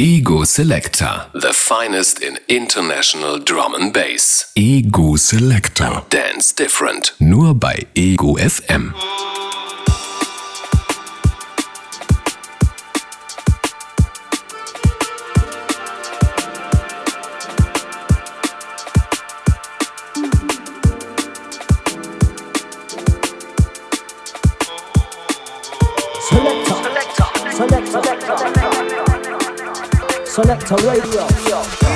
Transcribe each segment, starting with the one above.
Ego Selector. The finest in international drum and bass. Ego Selector. Dance different. Nur bei Ego FM. Selector Radio.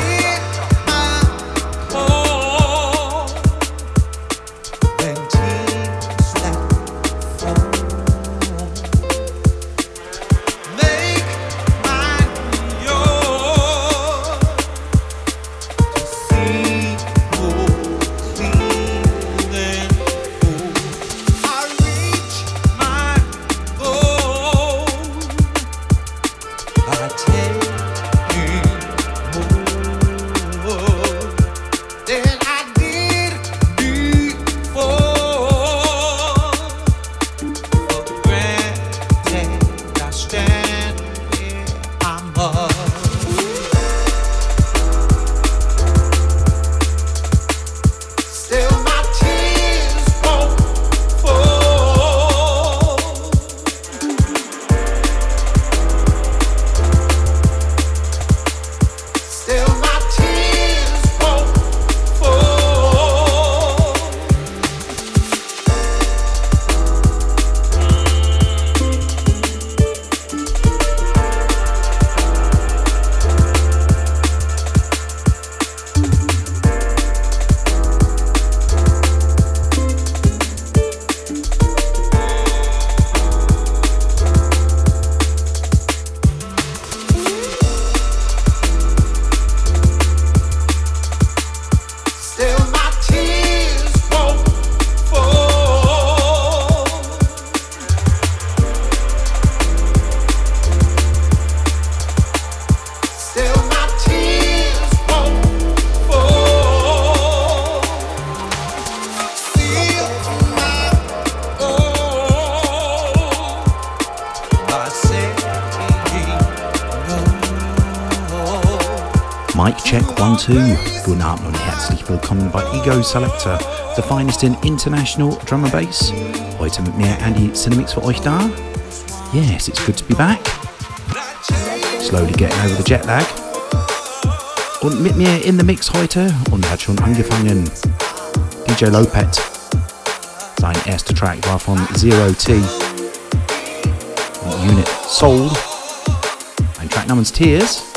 Two. Guten Abend und herzlich willkommen bei Ego Selector, the finest in international drum and bass. Heute mit mir Andy Cinemix für euch da. Yes, it's good to be back. Slowly getting over the jet lag. Und mit mir in the mix heute und hat schon angefangen DJ Lopet. Sein erster Track war von Zero T. Unit Sold. Ein Track namens Tears.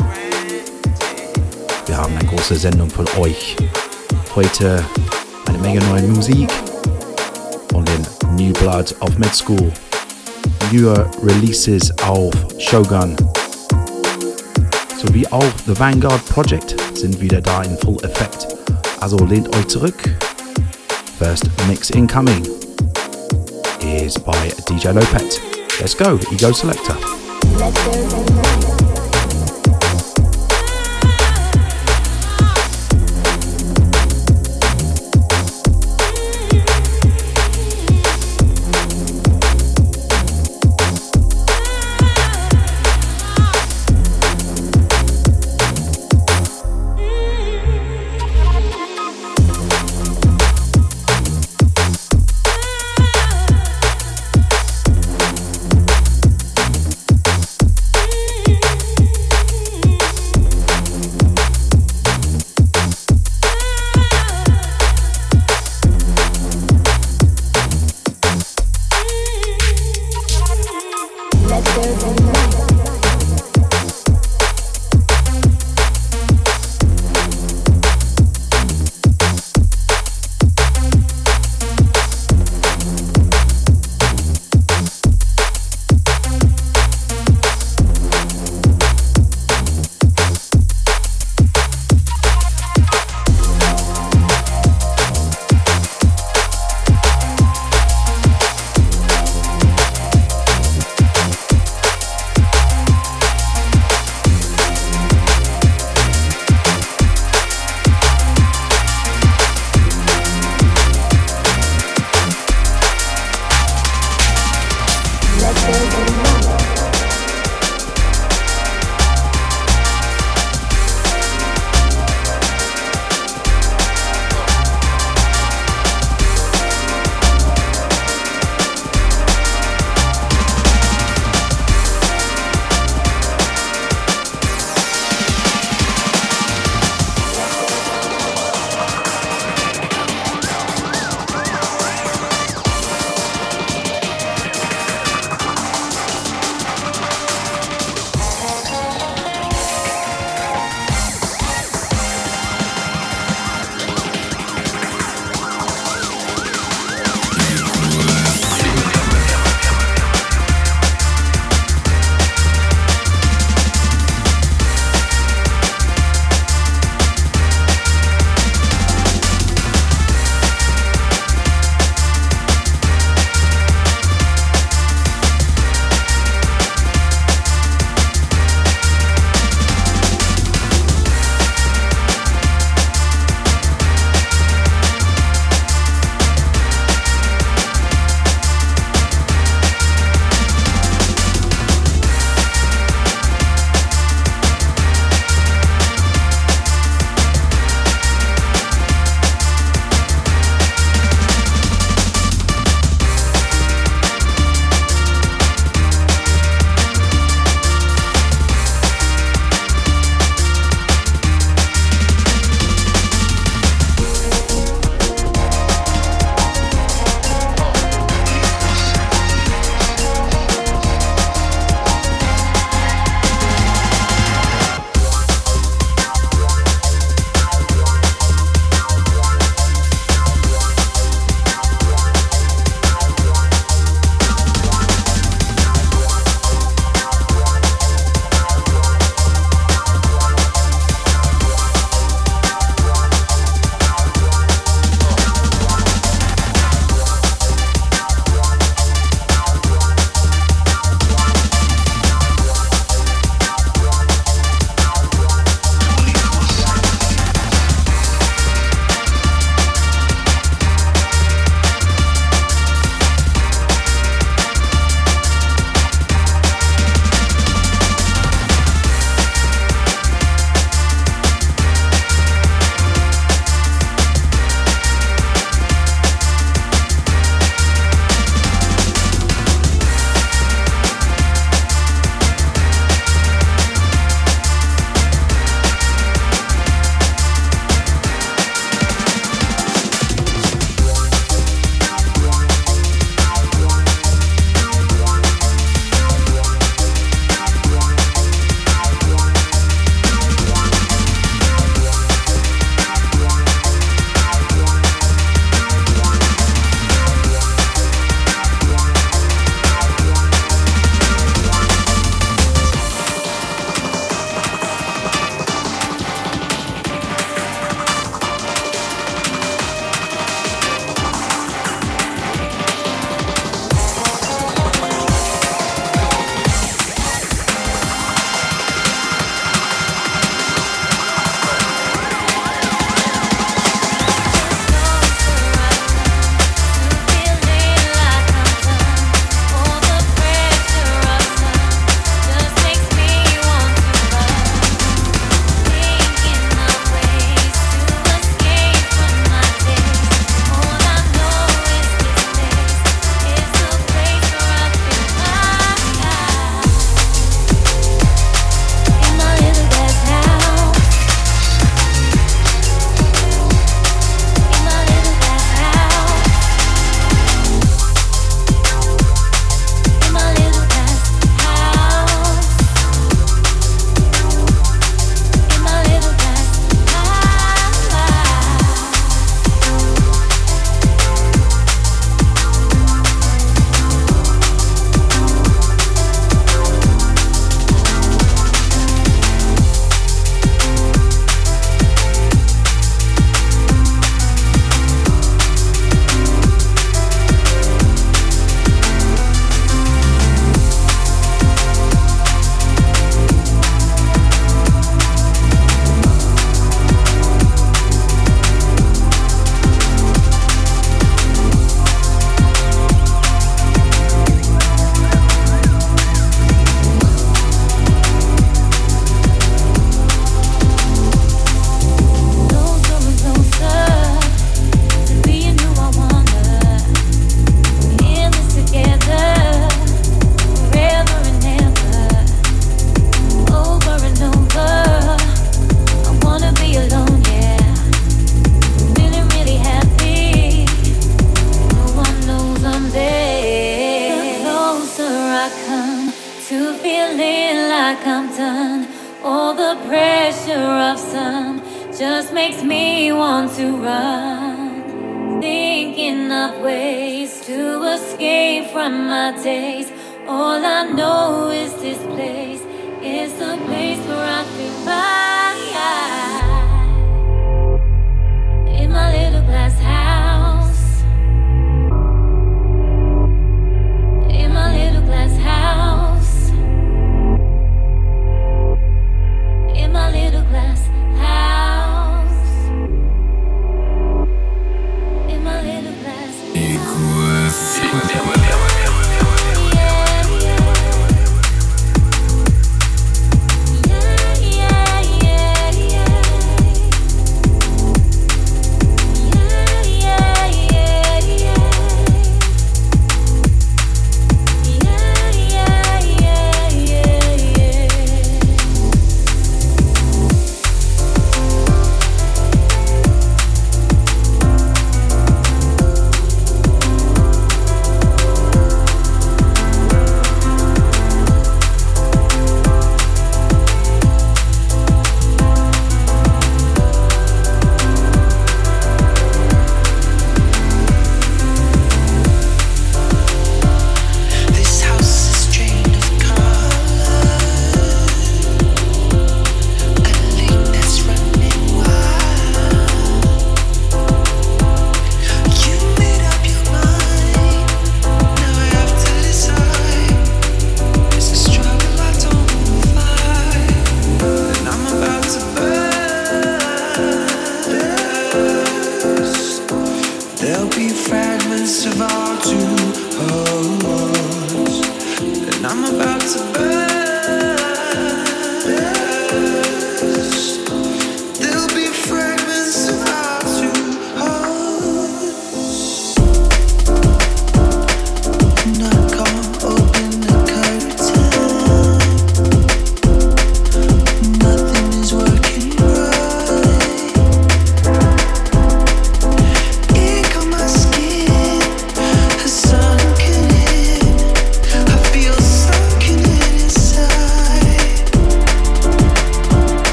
Große Sendung für euch. Heute eine Menge neue Musik von den New Blood of Med School. Neue Releases auf Shogun. Sowie auch The Vanguard Project sind wieder da in Full Effekt. Also lehnt euch zurück. First Mix Incoming is by DJ Lopet. Let's go, Ego Selector. Let's go.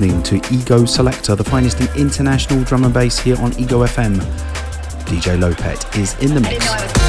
Listening to Ego Selector, the finest in international drum and bass here on Ego FM. DJ Lopet is in the mix.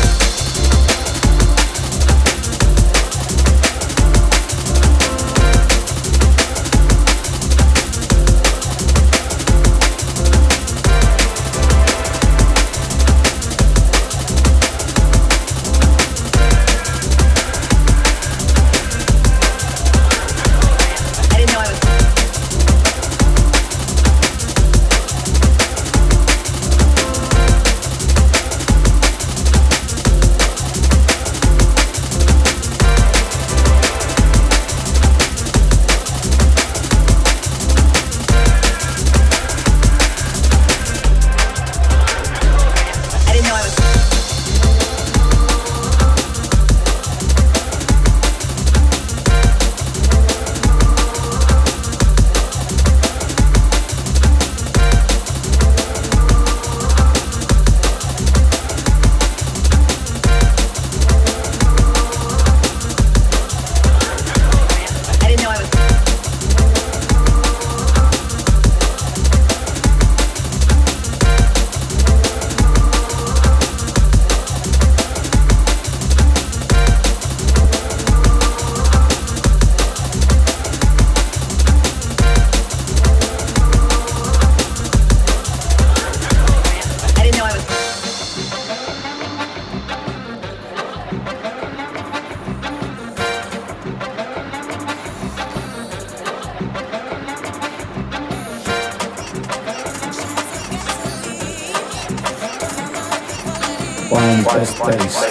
manifest space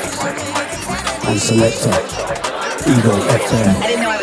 and selector. Ego FM.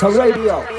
Selector Radio.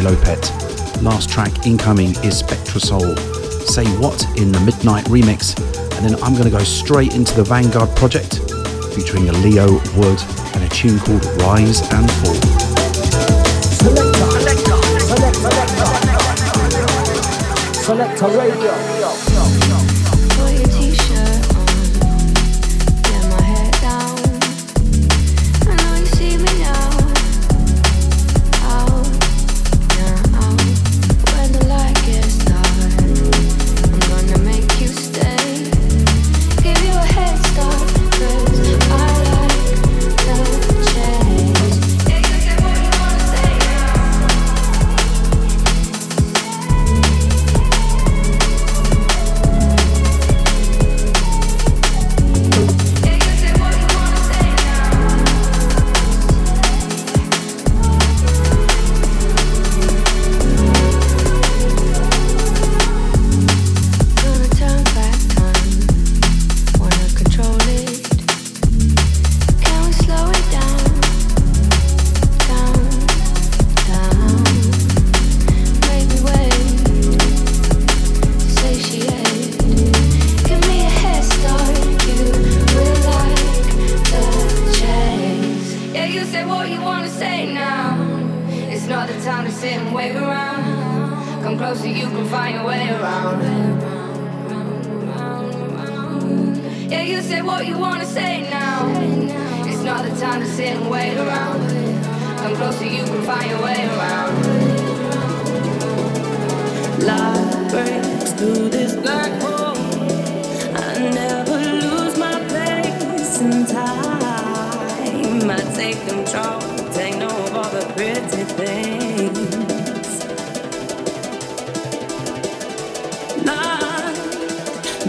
Lopet. Last track incoming is SpectraSoul. Say What in the Midnight remix. And then I'm going to go straight into the Vanguard project featuring a Leo Wood and a tune called Rise and Fall. Selector, Selector, Selector, Selector Radio.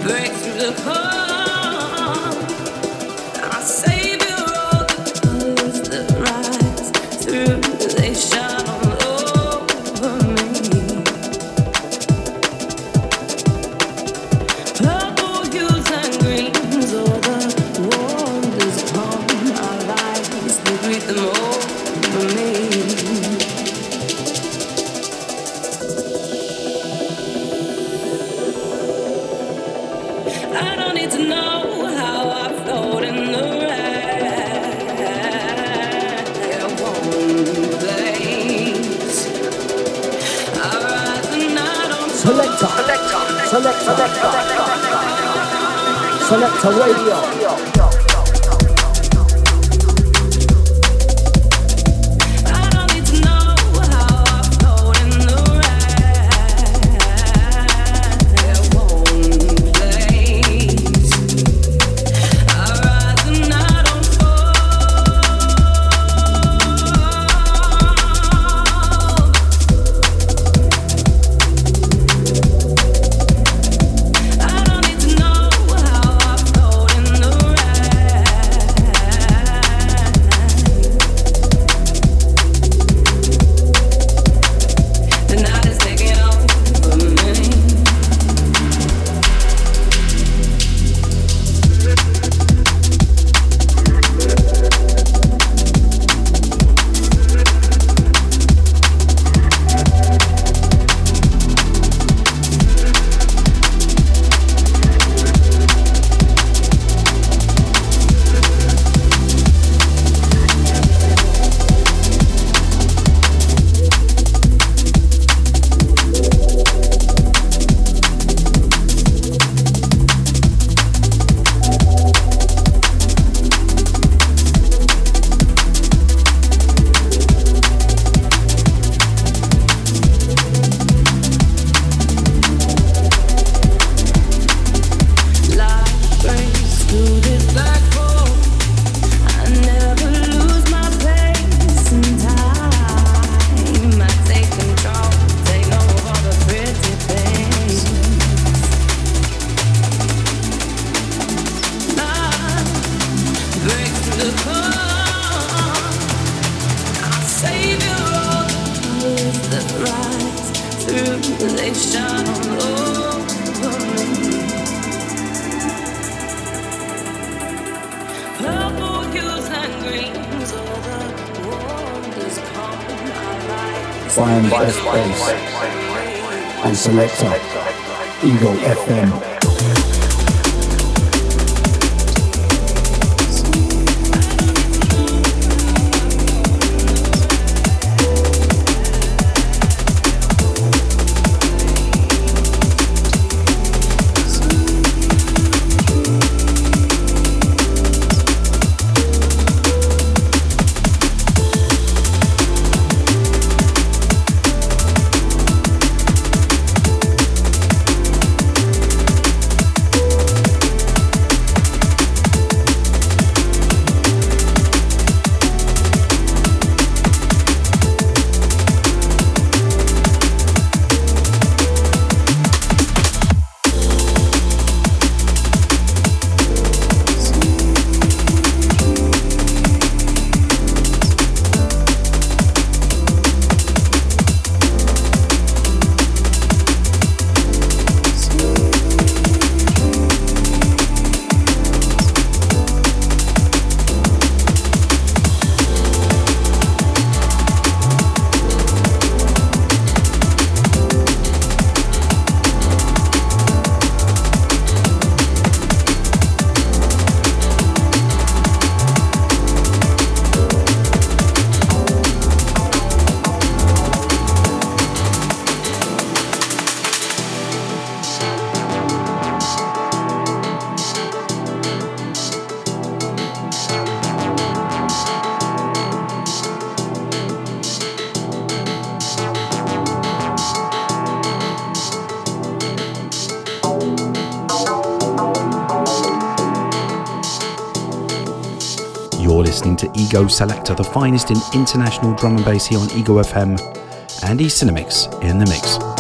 break through the cold. 정말일 이. Ego Selector, the finest in international drum and bass here on Ego FM. Andy Cinemix in the mix.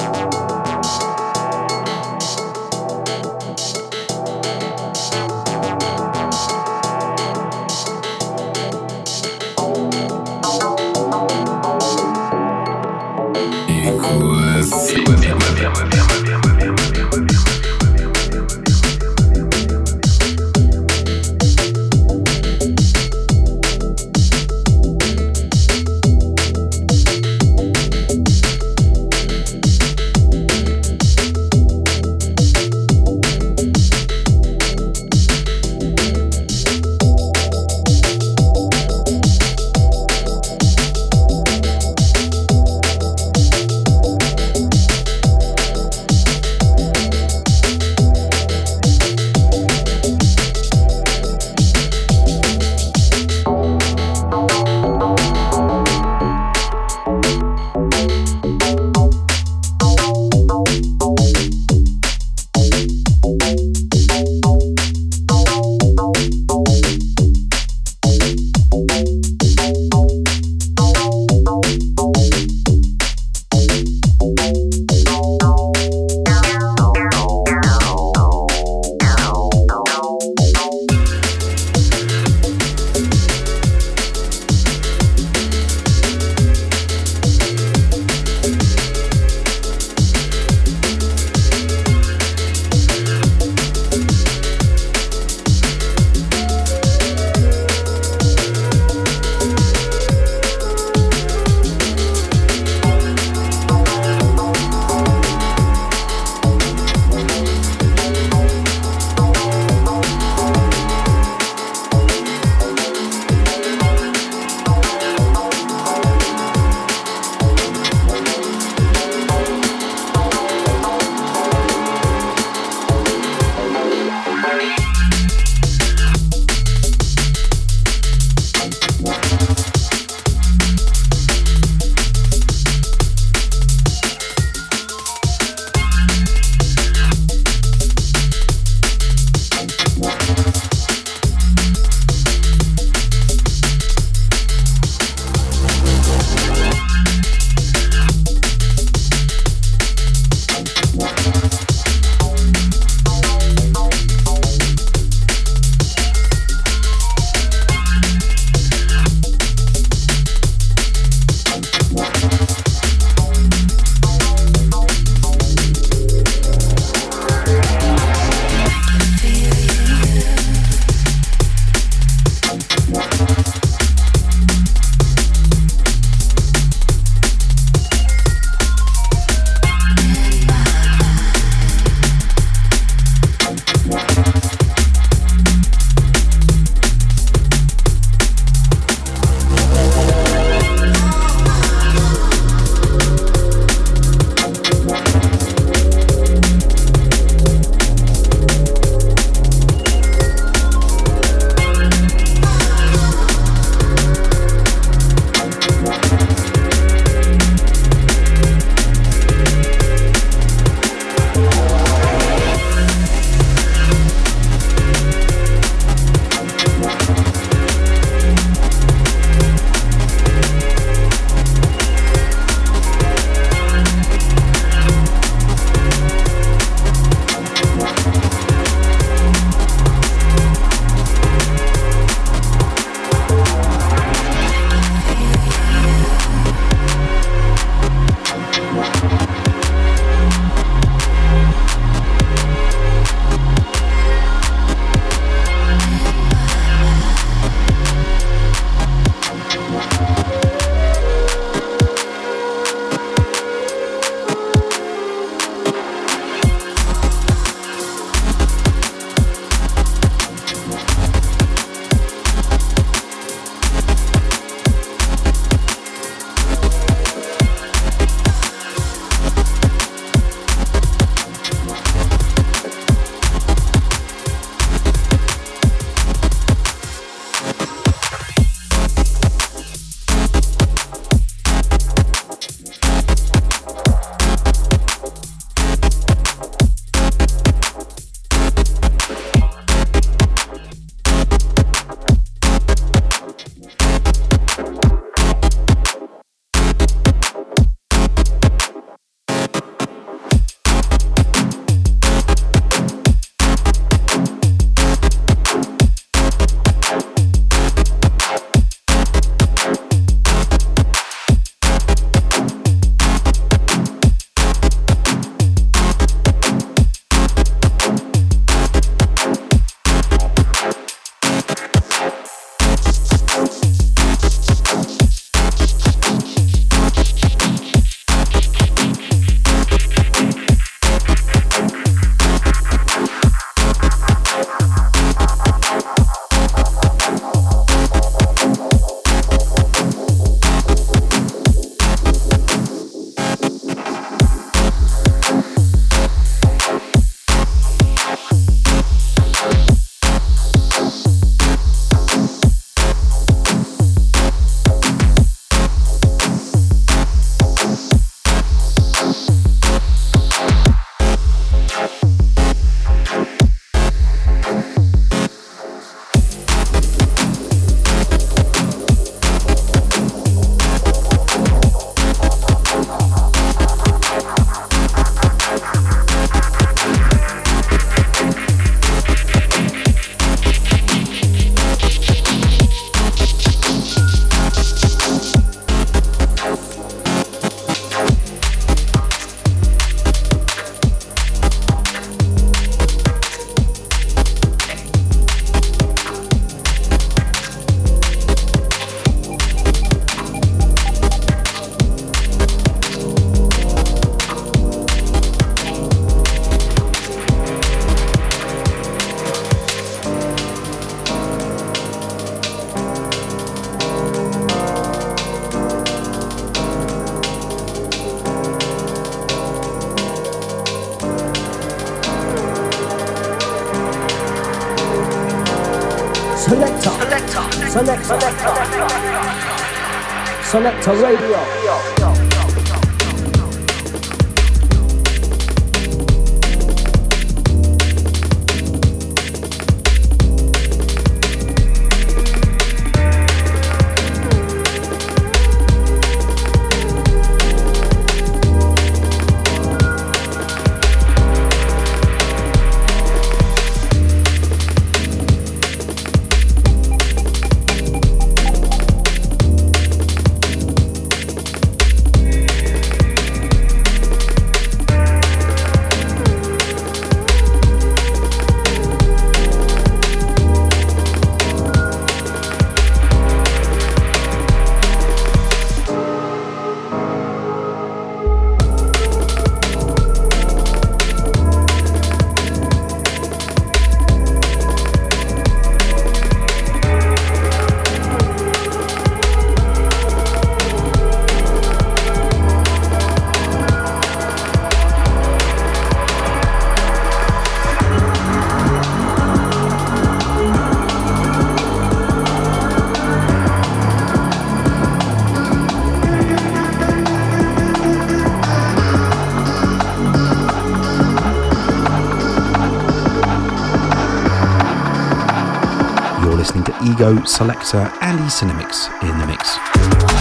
Ego Selector and E Cinemix in the mix.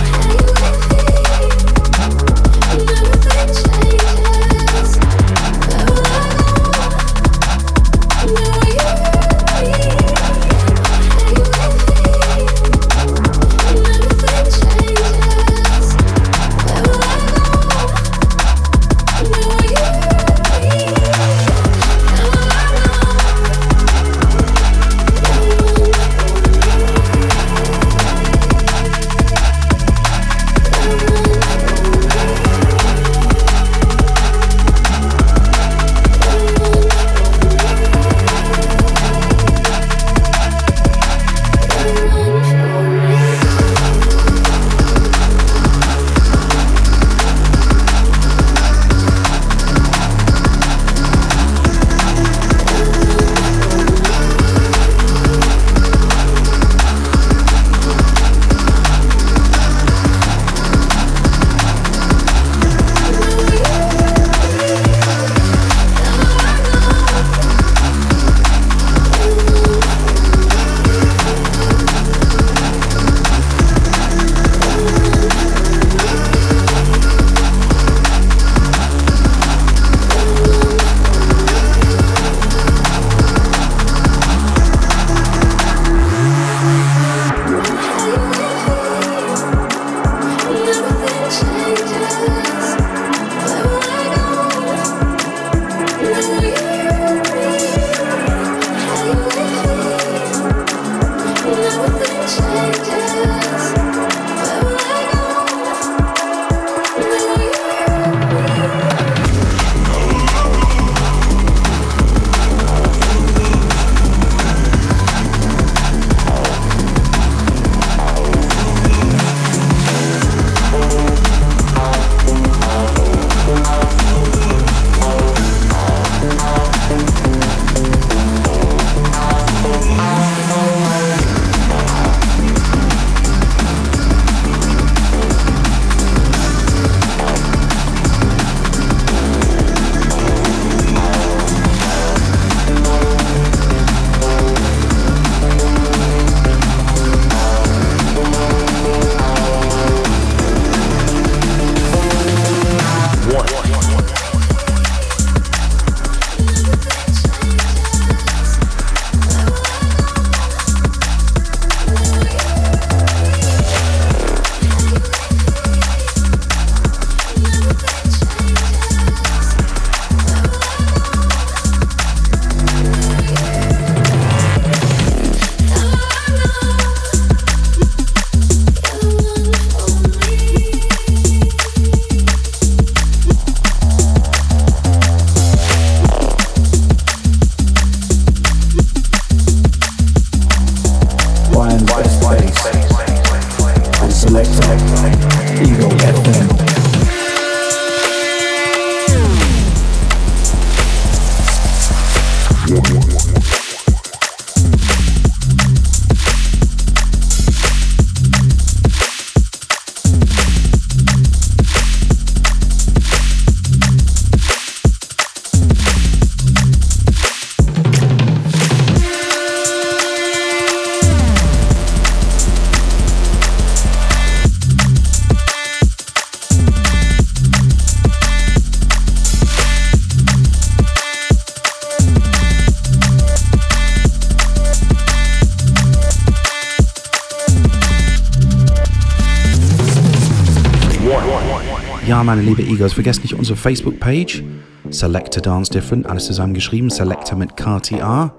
Egos, vergesst nicht unsere Facebook-Page. Selector Dance Different, alles zusammengeschrieben. Selector mit KTA.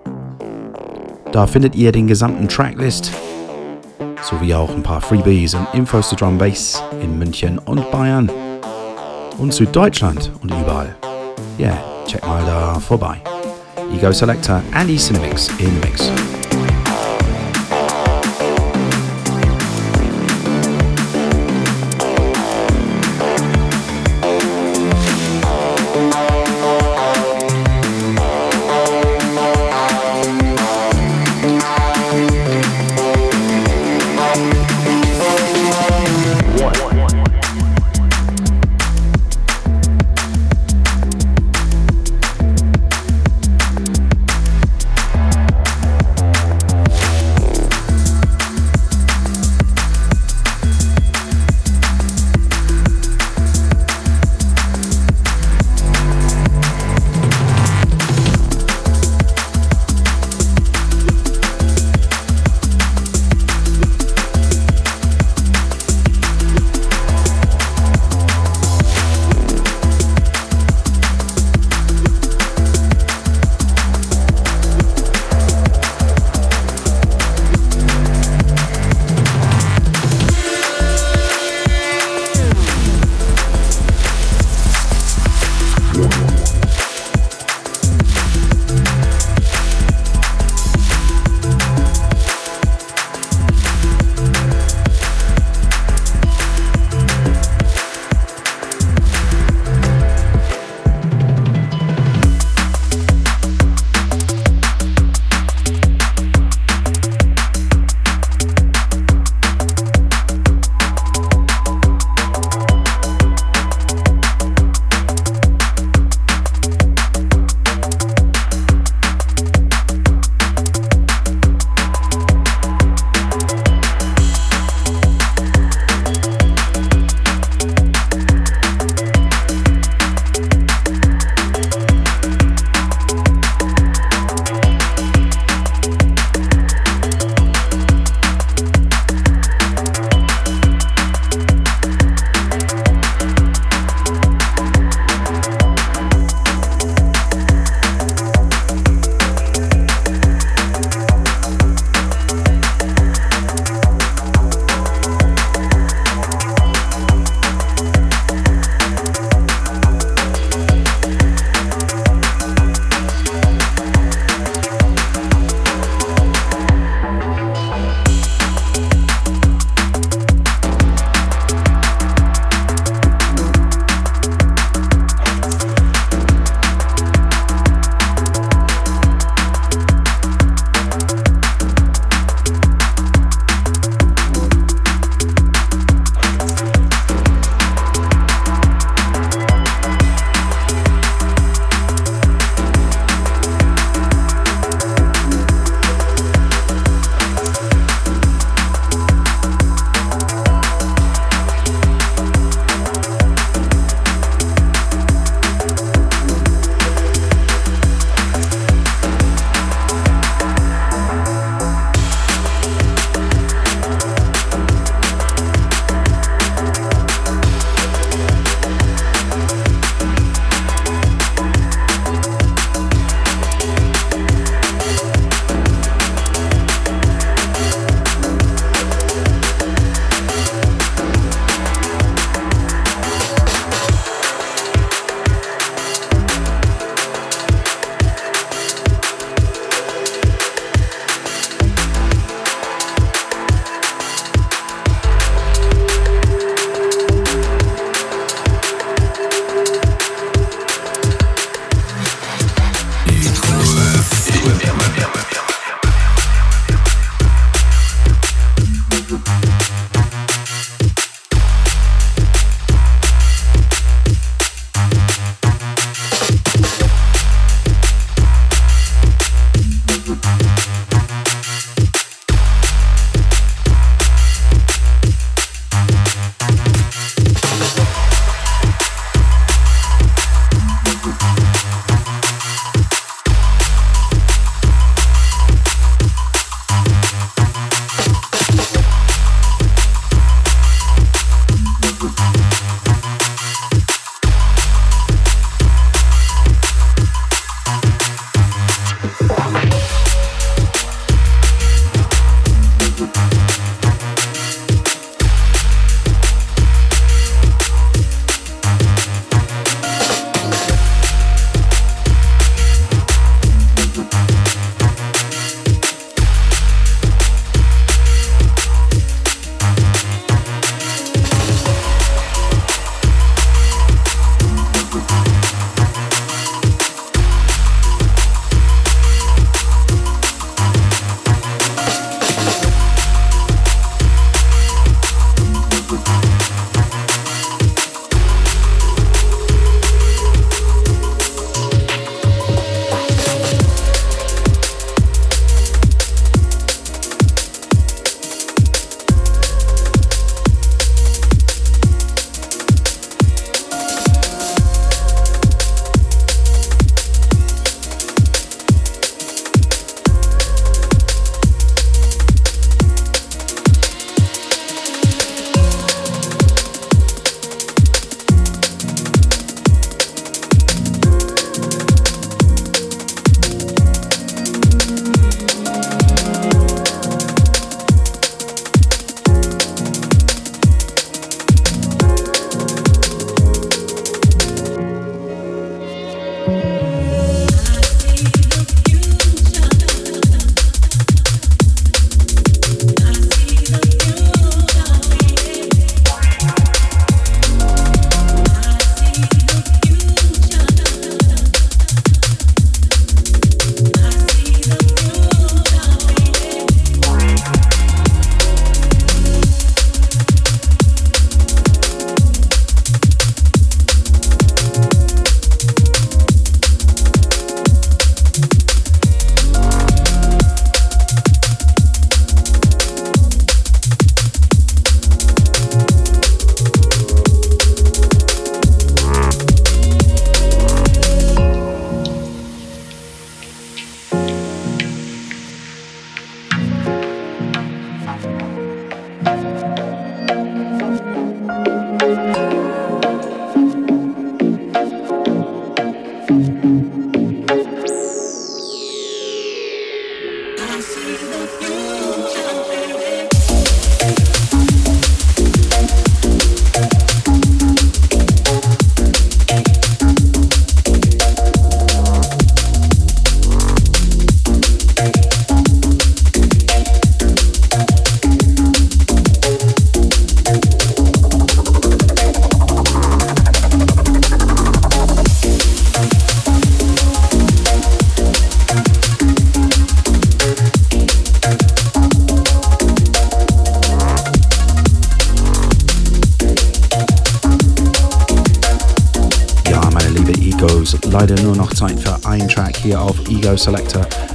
Da findet ihr den gesamten Tracklist sowie auch ein paar Freebies und Infos zu Drum Bass in München und Bayern und Süddeutschland und überall. Ja, yeah, check mal da vorbei. Ego Selector, Andy Cinemix in the Mix.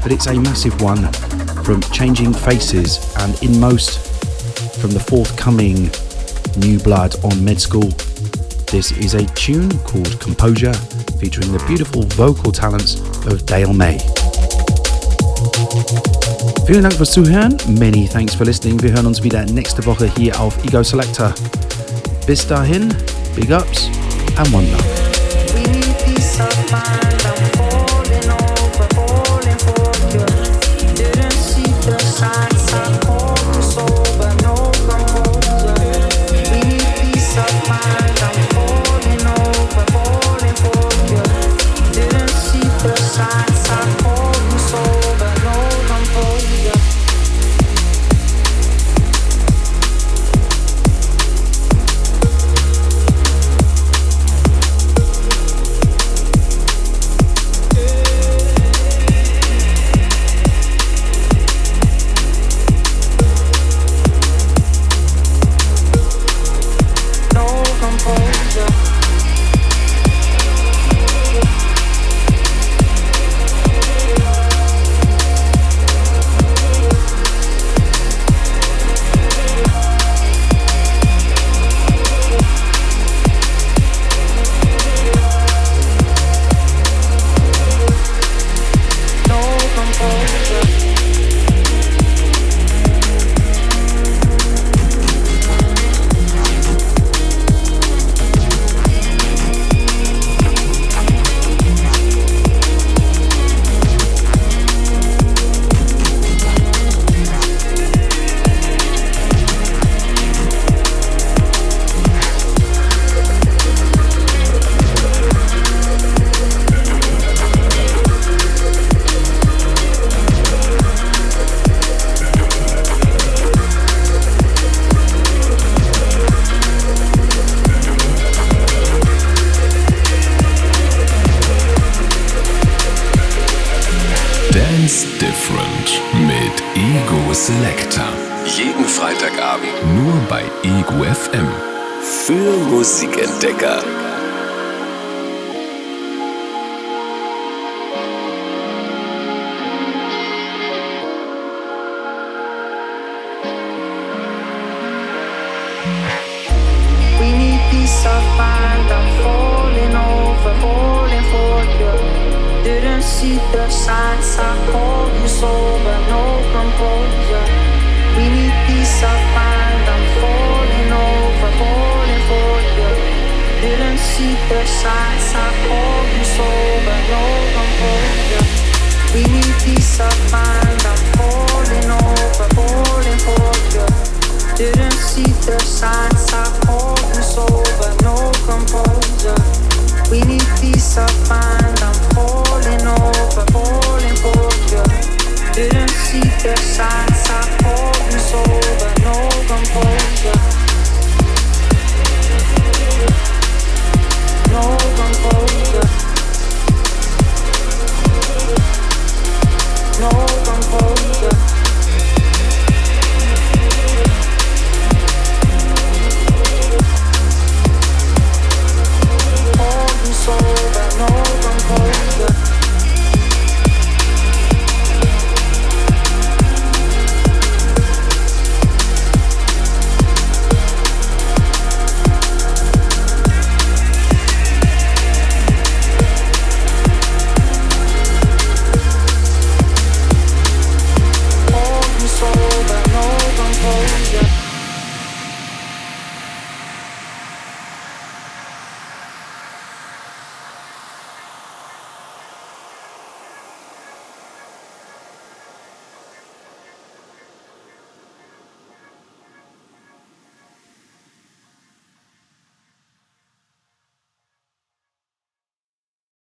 But it's a massive one from Changing Faces and in most from the forthcoming New Blood on Med School. This is a tune called Composure featuring the beautiful vocal talents of Dale May. Vielen Dank fürs Zuhören. Many thanks for listening. Wir hören uns wieder nächste Woche hier auf Ego Selector. Bis dahin, big ups and one love. Peace of mind. I'm falling over, falling for you. Didn't see the signs. I called you sober, no composure. We need peace of mind. I'm falling over, falling for you. Didn't see the signs. I called you sober, no composure. We need peace of mind. I'm falling over, falling for you. Didn't see the signs. I Didn't see the signs. I called you sober, no composure.